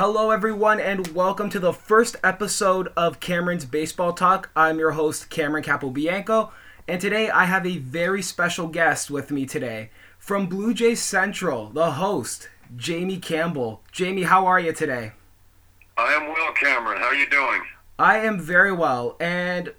Hello, everyone, and welcome to the first episode of Cameron's Baseball Talk. I'm your host, Cameron Capobianco, and today I have a very special guest with me today. From Blue Jays Central, the host, Jamie Campbell. Jamie, how are you today? I am well, Cameron. How are you doing? I am very well. And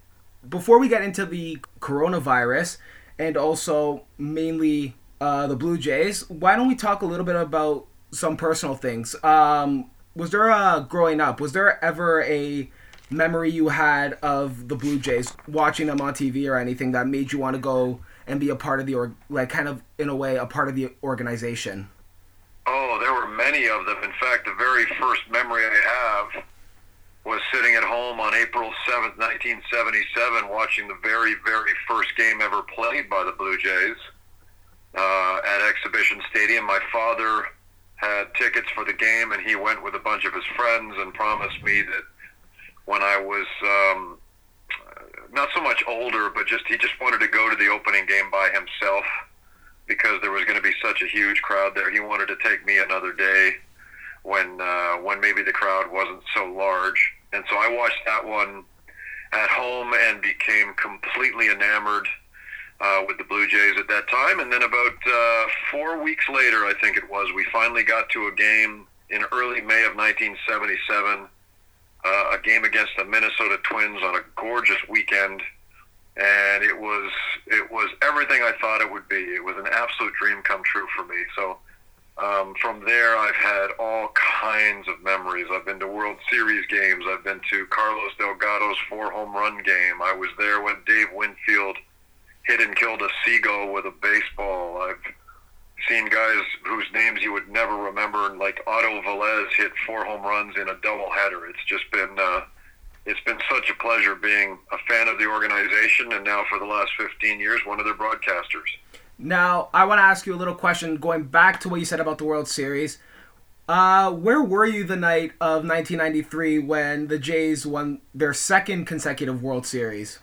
before we get into the coronavirus and also mainly uh, the Blue Jays, why don't we talk a little bit about some personal things? Um, was there a growing up? Was there ever a memory you had of the Blue Jays watching them on TV or anything that made you want to go and be a part of the org, like kind of in a way a part of the organization? Oh, there were many of them. In fact, the very first memory I have was sitting at home on April 7th, 1977, watching the very, very first game ever played by the Blue Jays uh, at Exhibition Stadium. My father had tickets for the game, and he went with a bunch of his friends and promised me that when I was um, not so much older, but just he just wanted to go to the opening game by himself because there was going to be such a huge crowd there. He wanted to take me another day when uh, when maybe the crowd wasn't so large, and so I watched that one at home and became completely enamored uh, with the Blue Jays at that time. And then about uh, four weeks later, I think it was, we finally got to a game in early May of 1977, uh, a game against the Minnesota Twins on a gorgeous weekend. And it was it was everything I thought it would be. It was an absolute dream come true for me. So um, from there, I've had all kinds of memories. I've been to World Series games. I've been to Carlos Delgado's four home run game. I was there when Dave Winfield hit and killed a seagull with a baseball. I've seen guys whose names you would never remember, like Otto Velez hit four home runs in a doubleheader. It's just been uh, it's been such a pleasure being a fan of the organization, and now for the last 15 years, one of their broadcasters. Now, I want to ask you a little question going back to what you said about the World Series. Uh, where were you the night of 1993 when the Jays won their second consecutive World Series?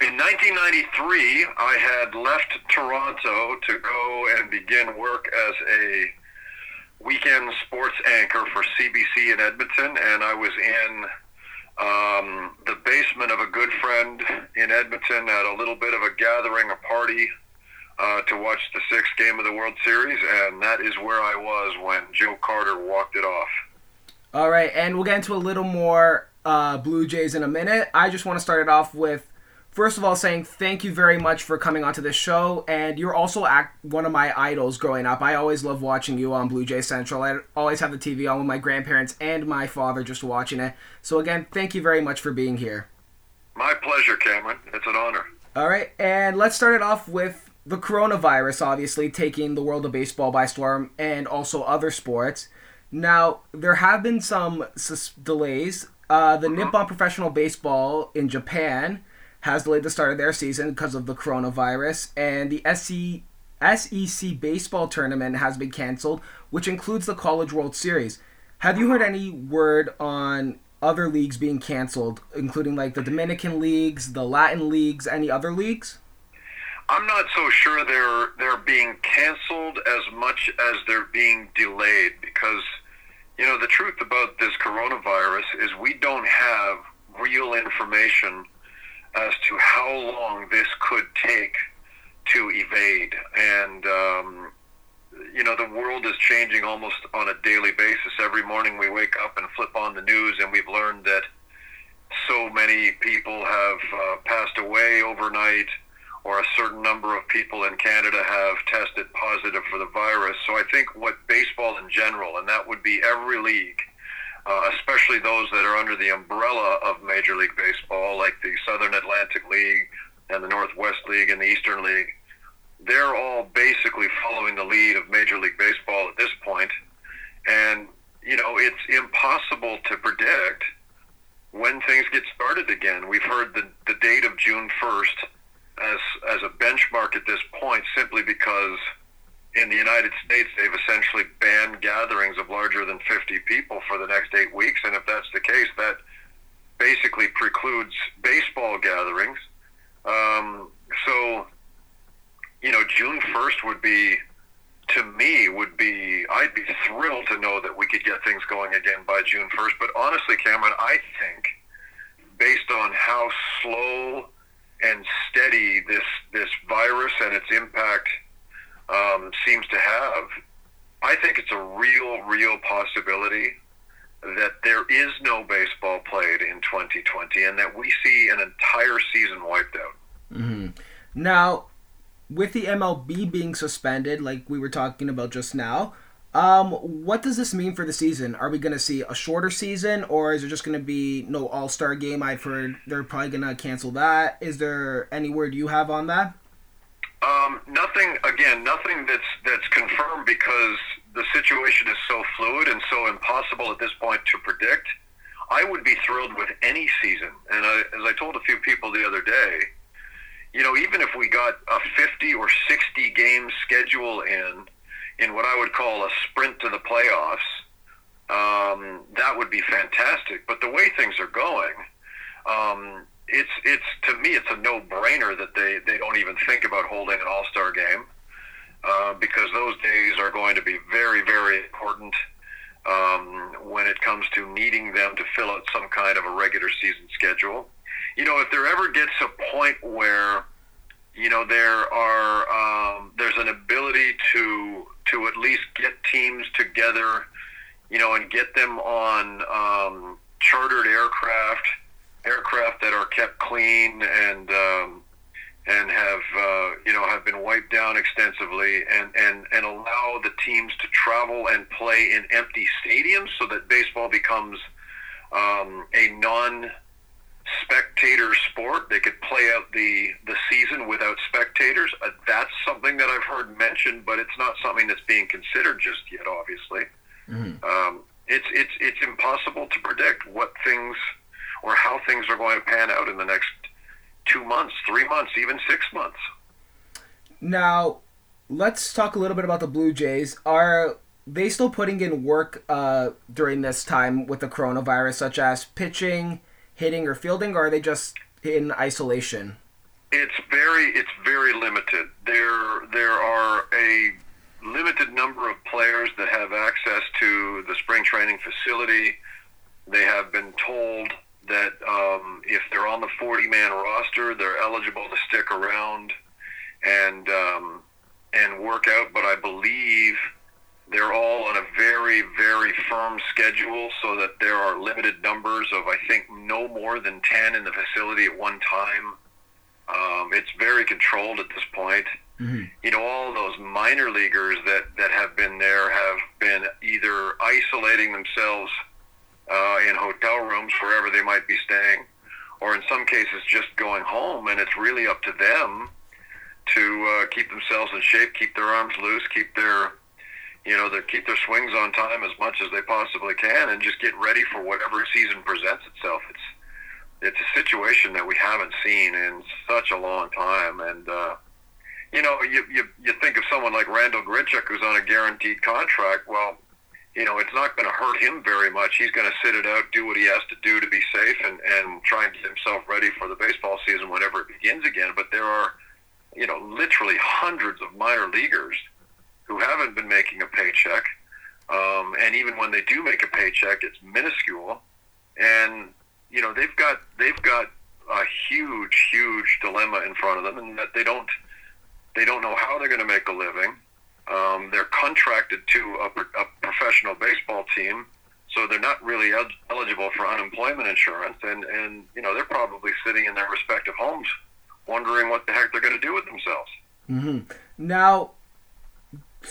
In 1993, I had left Toronto to go and begin work as a weekend sports anchor for CBC in Edmonton, and I was in um, the basement of a good friend in Edmonton at a little bit of a gathering, a party uh, to watch the sixth game of the World Series, and that is where I was when Joe Carter walked it off. All right, and we'll get into a little more uh, Blue Jays in a minute. I just want to start it off with first of all saying thank you very much for coming onto this show and you're also act- one of my idols growing up. I always love watching you on blue jay central. I always have the tv on with my grandparents and my father just watching it. So again thank you very much for being here. My pleasure cameron. It's an honor. All right and let's start it off with the coronavirus obviously taking the world of baseball by storm and also other sports. Now there have been some sus- delays. Uh, the mm-hmm. nippon professional baseball in japan has delayed the start of their season because of the coronavirus, and the SC, SEC baseball tournament has been canceled, which includes the College World Series. Have you heard any word on other leagues being canceled, including like the Dominican leagues, the Latin leagues, any other leagues? I'm not so sure they're they're being canceled as much as they're being delayed because you know the truth about this coronavirus is we don't have real information as to how long this could take to evade. And, um, you know, the world is changing almost on a daily basis. Every morning we wake up and flip on the news, and we've learned that so many people have uh, passed away overnight, or a certain number of people in Canada have tested positive for the virus. So I think what baseball in general, and that would be every league, uh, especially those that are under the umbrella of Major League Baseball, like the Southern Atlantic League and the Northwest League and the Eastern League. They're all basically following the lead of Major League Baseball at this point. And, you know, it's impossible to predict when things get started again. We've heard the, the date of June 1st as, as a benchmark at this point simply because – in the United States, they've essentially banned gatherings of larger than 50 people for the next eight weeks. And if that's the case, that basically precludes baseball gatherings. Um, so, you know, June 1st would be, to me, would be, I'd be thrilled to know that we could get things going again by June 1st. But honestly, Cameron, I think based on how slow and steady this this virus and its impact um, seems to have, I think it's a real, real possibility that there is no baseball played in 2020 and that we see an entire season wiped out. Mm-hmm. Now, with the MLB being suspended, like we were talking about just now, um, what does this mean for the season? Are we going to see a shorter season, or is it just going to be no All Star game? I've heard they're probably going to cancel that. Is there any word you have on that? Um, nothing. Again, nothing that's that's confirmed because the situation is so fluid and so impossible at this point to predict. I would be thrilled with any season, and I, as I told a few people the other day, you know, even if we got a 50 or 60 game schedule in in what I would call a sprint to the playoffs, um, that would be fantastic. But the way things are going, um, it's it's to me it's a no brainer that they they don't even think about holding an All Star game uh, because those days are going to be very very important. Um, when it comes to needing them to fill out some kind of a regular season schedule, you know, if there ever gets a point where, you know, there are um, there's an ability to to at least get teams together, you know, and get them on um, chartered aircraft, aircraft that are kept clean and um, and have uh, you know have been wiped down extensively, and and and allow the teams to travel and play in empty stadiums, so that baseball becomes um, a non spectator sport. They could play out the the season without spectators. Uh, that's something that I've heard mentioned, but it's not something that's being considered just yet. Obviously, mm-hmm. um, it's it's it's impossible to predict what things or how things are going to pan out in the next two months, three months, even six months. Now, let's talk a little bit about the Blue Jays. Are they still putting in work uh, during this time with the coronavirus, such as pitching? hitting or fielding, or are they just in isolation? It's very it's very limited. There there are a limited number of players that have access to the spring training facility. They have been told that um, if they're on the 40 man roster, they're eligible to stick around and um, and work out. But I believe they're all on a very, very firm schedule so that there are limited numbers of, I think, no more than 10 in the facility at one time. Um, it's very controlled at this point. Mm-hmm. You know, all those minor leaguers that, that have been there have been either isolating themselves uh, in hotel rooms, wherever they might be staying, or in some cases just going home, and it's really up to them to uh, keep themselves in shape, keep their arms loose, keep their you know, they keep their swings on time as much as they possibly can, and just get ready for whatever season presents itself. It's it's a situation that we haven't seen in such a long time, and uh, you know, you, you you think of someone like Randal Grichuk who's on a guaranteed contract. Well, you know, it's not going to hurt him very much. He's going to sit it out, do what he has to do to be safe, and and try and get himself ready for the baseball season whenever it begins again. But there are, you know, literally hundreds of minor leaguers who haven't been making a paycheck. Um, and even when they do make a paycheck, it's minuscule. And you know they've got they've got a huge huge dilemma in front of them, and that they don't they don't know how they're going to make a living. Um, they're contracted to a, a professional baseball team, so they're not really el- eligible for unemployment insurance, and and you know they're probably sitting in their respective homes, wondering what the heck they're going to do with themselves. Mm-hmm. Now,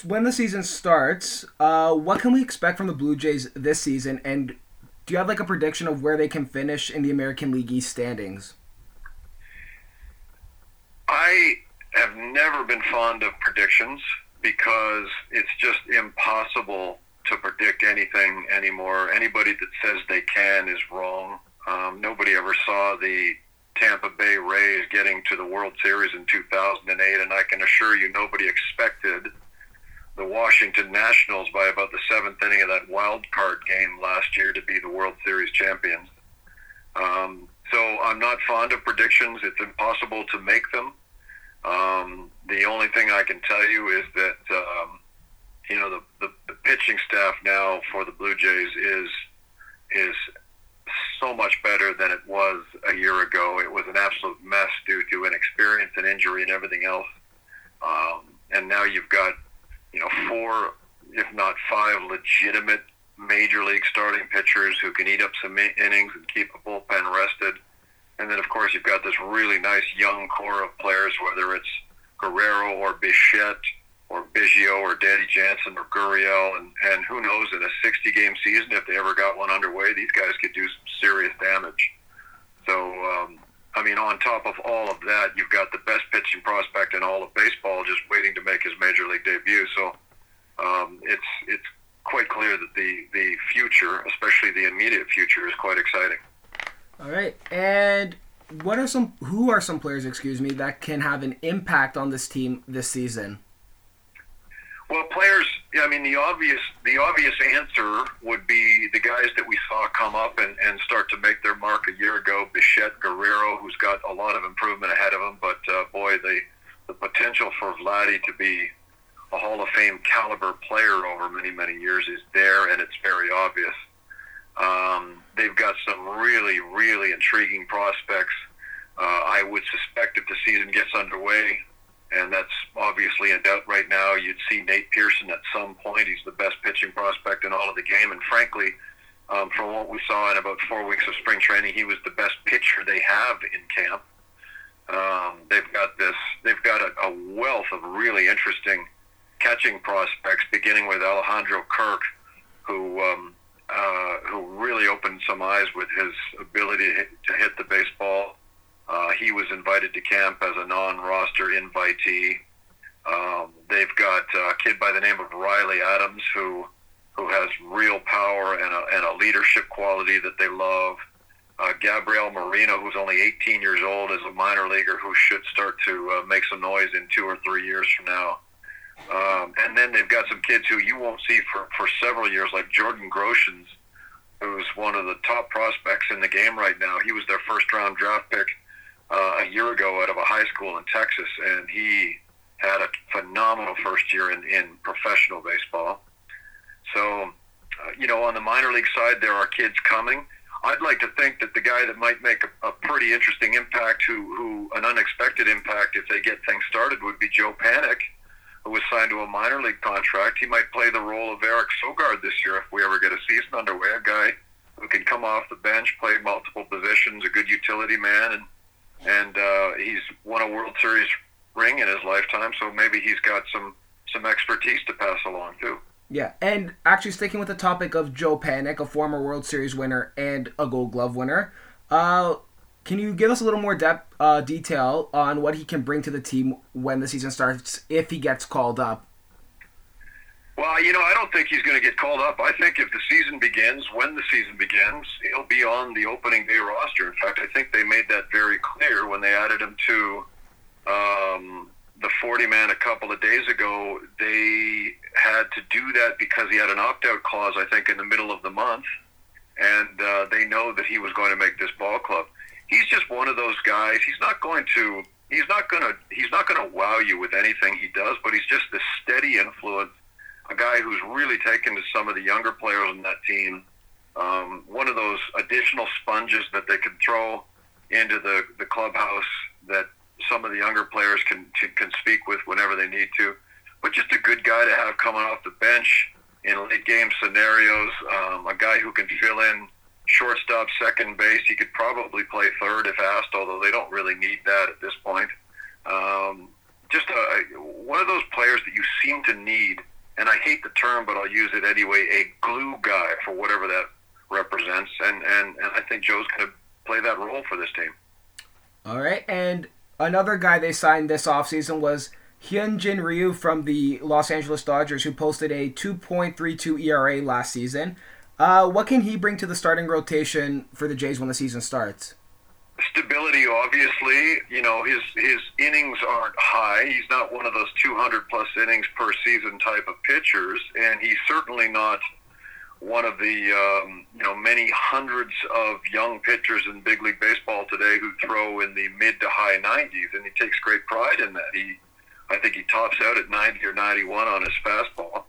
when the season starts, uh, what can we expect from the Blue Jays this season? And do you have like a prediction of where they can finish in the American League East standings? I have never been fond of predictions because it's just impossible to predict anything anymore. Anybody that says they can is wrong. Um, nobody ever saw the Tampa Bay Rays getting to the World Series in 2008, and I can assure you nobody expected the Washington Nationals by about the seventh inning of that wild card game last year to be the World Series champions. Um, so I'm not fond of predictions. It's impossible to make them. Um, the only thing I can tell you is that um, you know the, the, the pitching staff now for the Blue Jays is is so much better than it was a year ago. It was an absolute mess due to inexperience and injury and everything else. Um, and now you've got, you know, four, if not five, legitimate major league starting pitchers who can eat up some innings and keep a bullpen rested. And then, of course, you've got this really nice young core of players, whether it's Guerrero or Bichette or Biggio or Danny Jansen or Gurriel, and, and who knows, in a 60 game season, if they ever got one underway, these guys could do some serious damage. So, um, I mean, on top of all of that, you've got the best pitching prospect in all of baseball just waiting to make his major league debut. So, um, it's it's quite clear that the the future, especially the immediate future, is quite exciting. All right, and what are some who are some players, excuse me, that can have an impact on this team this season? Well, players. I mean, the obvious the obvious answer would be the guys that we saw come up and, and start to make their mark a year ago. Bichette Guerrero, who's got a lot of improvement ahead of him, but uh, boy, the the potential for Vladdy to be a Hall of Fame caliber player over many many years is there, and it's very obvious. Um, they've got some really really intriguing prospects. Uh, I would suspect if the season gets underway, and that's obviously in doubt right now. You'd see Nate Pearson at some point. He's the best pitching prospect in all of the game, and frankly, um, from what we saw in about four weeks of spring training, he was the best pitcher they have in camp. Um, they've got this. They've got a, a wealth of really interesting catching prospects, beginning with Alejandro Kirk, who um, uh, who really opened some eyes with his ability to hit, to hit the baseball uh, he was invited to camp as a non-roster invitee. Um, they've got a kid by the name of Riley Adams who who has real power and a, and a leadership quality that they love. Uh, Gabriel Moreno, who's only 18 years old, is a minor leaguer who should start to uh, make some noise in two or three years from now. Um, and then they've got some kids who you won't see for, for several years, like Jordan Groshans, who's one of the top prospects in the game right now. He was their first round draft pick uh, a year ago out of a high school in Texas, and he had a phenomenal first year in, in professional baseball. So, uh, you know, on the minor league side, there are kids coming. I'd like to think that the guy that might make a, a pretty interesting impact, who, who an unexpected impact if they get things started, would be Joe Panik, who was signed to a minor league contract. He might play the role of Eric Sogard this year if we ever get a season underway. A guy who can come off the bench, play multiple positions, a good utility man, and and uh, he's won a World Series ring in his lifetime, so maybe he's got some some expertise to pass along too. Yeah, and actually sticking with the topic of Joe Panik, a former World Series winner and a Gold Glove winner, uh, can you give us a little more depth uh, detail on what he can bring to the team when the season starts if he gets called up? Well, you know, I don't think he's going to get called up. I think if the season begins, when the season begins, he'll be on the opening day roster. In fact, I think they made that very clear when they added him to um, the 40 man a couple of days ago. They had to do that because he had an opt out clause, I think, in the middle of the month. And uh, they know that he was going to make this ball club. He's just one of those guys. He's not going to. He's not going to. He's not going to wow you with anything he does, but he's just a steady influence a guy who's really taken to some of the younger players on that team. Um, one of those additional sponges that they can throw into the, the clubhouse that some of the younger players can can speak with whenever they need to. But just a good guy to have coming off the bench in late game scenarios. Um, a guy who can fill in shortstop, second base. He could probably play third if asked, although they don't really need that at this point. Um, just a, one of those players that you seem to need and I hate the term, but I'll use it anyway, a glue guy for whatever that represents. And, and, and I think Joe's going to play that role for this team. All right. And another guy they signed this offseason was Hyunjin Ryu from the Los Angeles Dodgers, who posted a 2.32 ERA last season. Uh, what can he bring to the starting rotation for the Jays when the season starts? stability, obviously. You know, his his innings aren't high. He's not one of those 200 plus innings per season type of pitchers, and he's certainly not one of the um, you know many hundreds of young pitchers in big league baseball today who throw in the mid to high 90s, and he takes great pride in that. He, I think, he tops out at 90 or 91 on his fastball.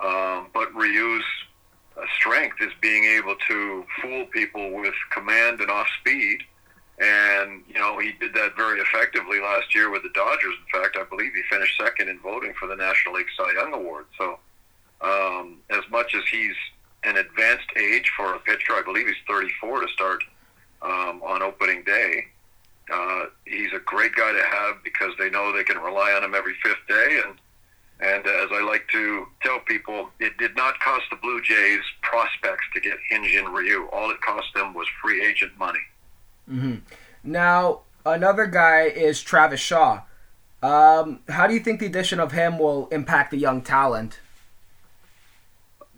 Um, but Ryu's strength is being able to fool people with command and off speed. And, you know, he did that very effectively last year with the Dodgers. In fact, I believe he finished second in voting for the National League Cy Young Award. So, um, as much as he's an advanced age for a pitcher, I believe he's 34 to start um, on opening day. Uh, he's a great guy to have because they know they can rely on him every fifth day. And and as I like to tell people, it did not cost the Blue Jays prospects to get Hyun-Jin Ryu. All it cost them was free agent money. Mm-hmm. Now another guy is Travis Shaw. Um, how do you think the addition of him will impact the young talent?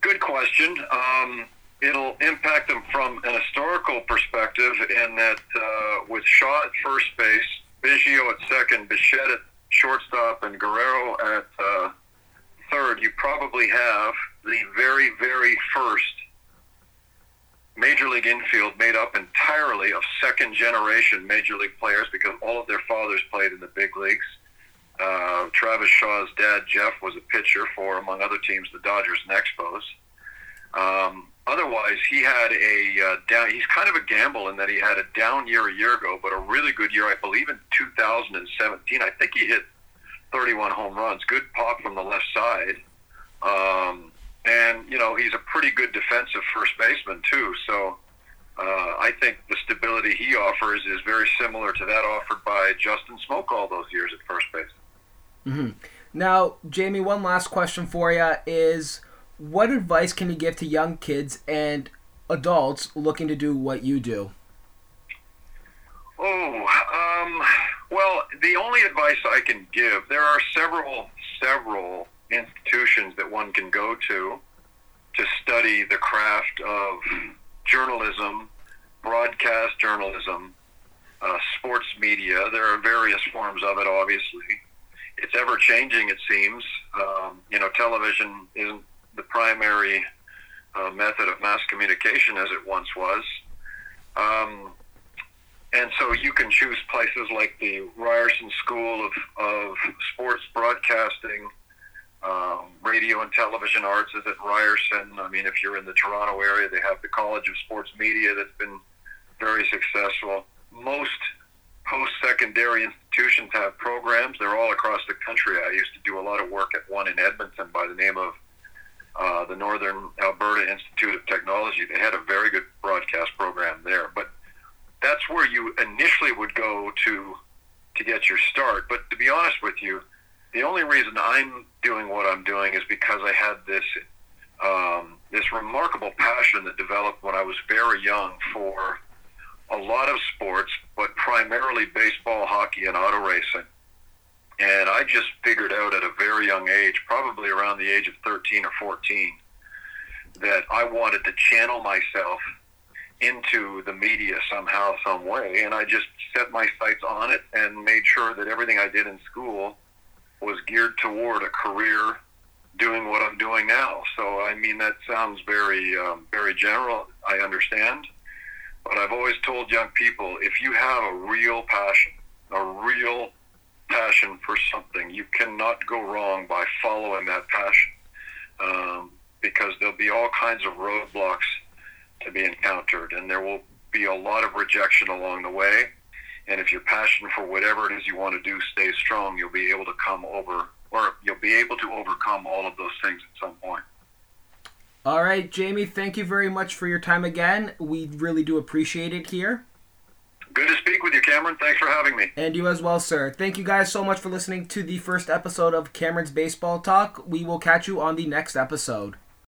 Good question. Um, it'll impact them from an historical perspective in that uh, with Shaw at first base, Biggio at second, Bichette at shortstop, and Guerrero at uh, third, you probably have the very, very first Major League infield made up entirely of second generation Major League players because all of their fathers played in the big leagues. Uh, Travis Shaw's dad, Jeff, was a pitcher for, among other teams, the Dodgers and Expos. Had a uh, down. He's kind of a gamble in that he had a down year a year ago, but a really good year, I believe, in 2017. I think he hit 31 home runs. Good pop from the left side. Um, and, you know, he's a pretty good defensive first baseman, too. So uh, I think the stability he offers is very similar to that offered by Justin Smoak all those years at first base. Mm-hmm. Now, Jamie, one last question for you is what advice can you give to young kids and adults looking to do what you do? Oh, um, well, the only advice I can give, there are several, several institutions that one can go to to study the craft of journalism, broadcast journalism, uh, sports media. There are various forms of it, obviously. It's ever changing, it seems. Um, you know, television isn't the primary uh, method of mass communication as it once was. Um, and so you can choose places like the Ryerson School of, of Sports Broadcasting, um, Radio and Television Arts is at Ryerson. I mean, if you're in the Toronto area, they have the College of Sports Media that's been very successful. Most post-secondary institutions have programs. They're all across the country. I used to do a lot of work at one in Edmonton by the name of uh, the Northern Alberta Institute of Technology. They had a very good broadcast program there. But that's where you initially would go to to get your start. But to be honest with you, the only reason I'm doing what I'm doing is because I had this um, this remarkable passion that developed when I was very young for a lot of sports, but primarily baseball, hockey, and auto racing. And I just figured out at a very young age, probably around the age of 13 or 14, that I wanted to channel myself into the media somehow, some way. And I just set my sights on it and made sure that everything I did in school was geared toward a career doing what I'm doing now. So, I mean, that sounds very, um, very general. I understand. But I've always told young people if you have a real passion, a real passion for something, you cannot go wrong by following that passion um, because there'll be all kinds of roadblocks to be encountered, and there will be a lot of rejection along the way. And if your passion for whatever it is you want to do stays strong, you'll be able to come over, or you'll be able to overcome all of those things at some point. All right, Jamie, thank you very much for your time again. We really do appreciate it here. Good to speak with you, Cameron. Thanks for having me. And you as well, sir. Thank you guys so much for listening to the first episode of Cameron's Baseball Talk. We will catch you on the next episode.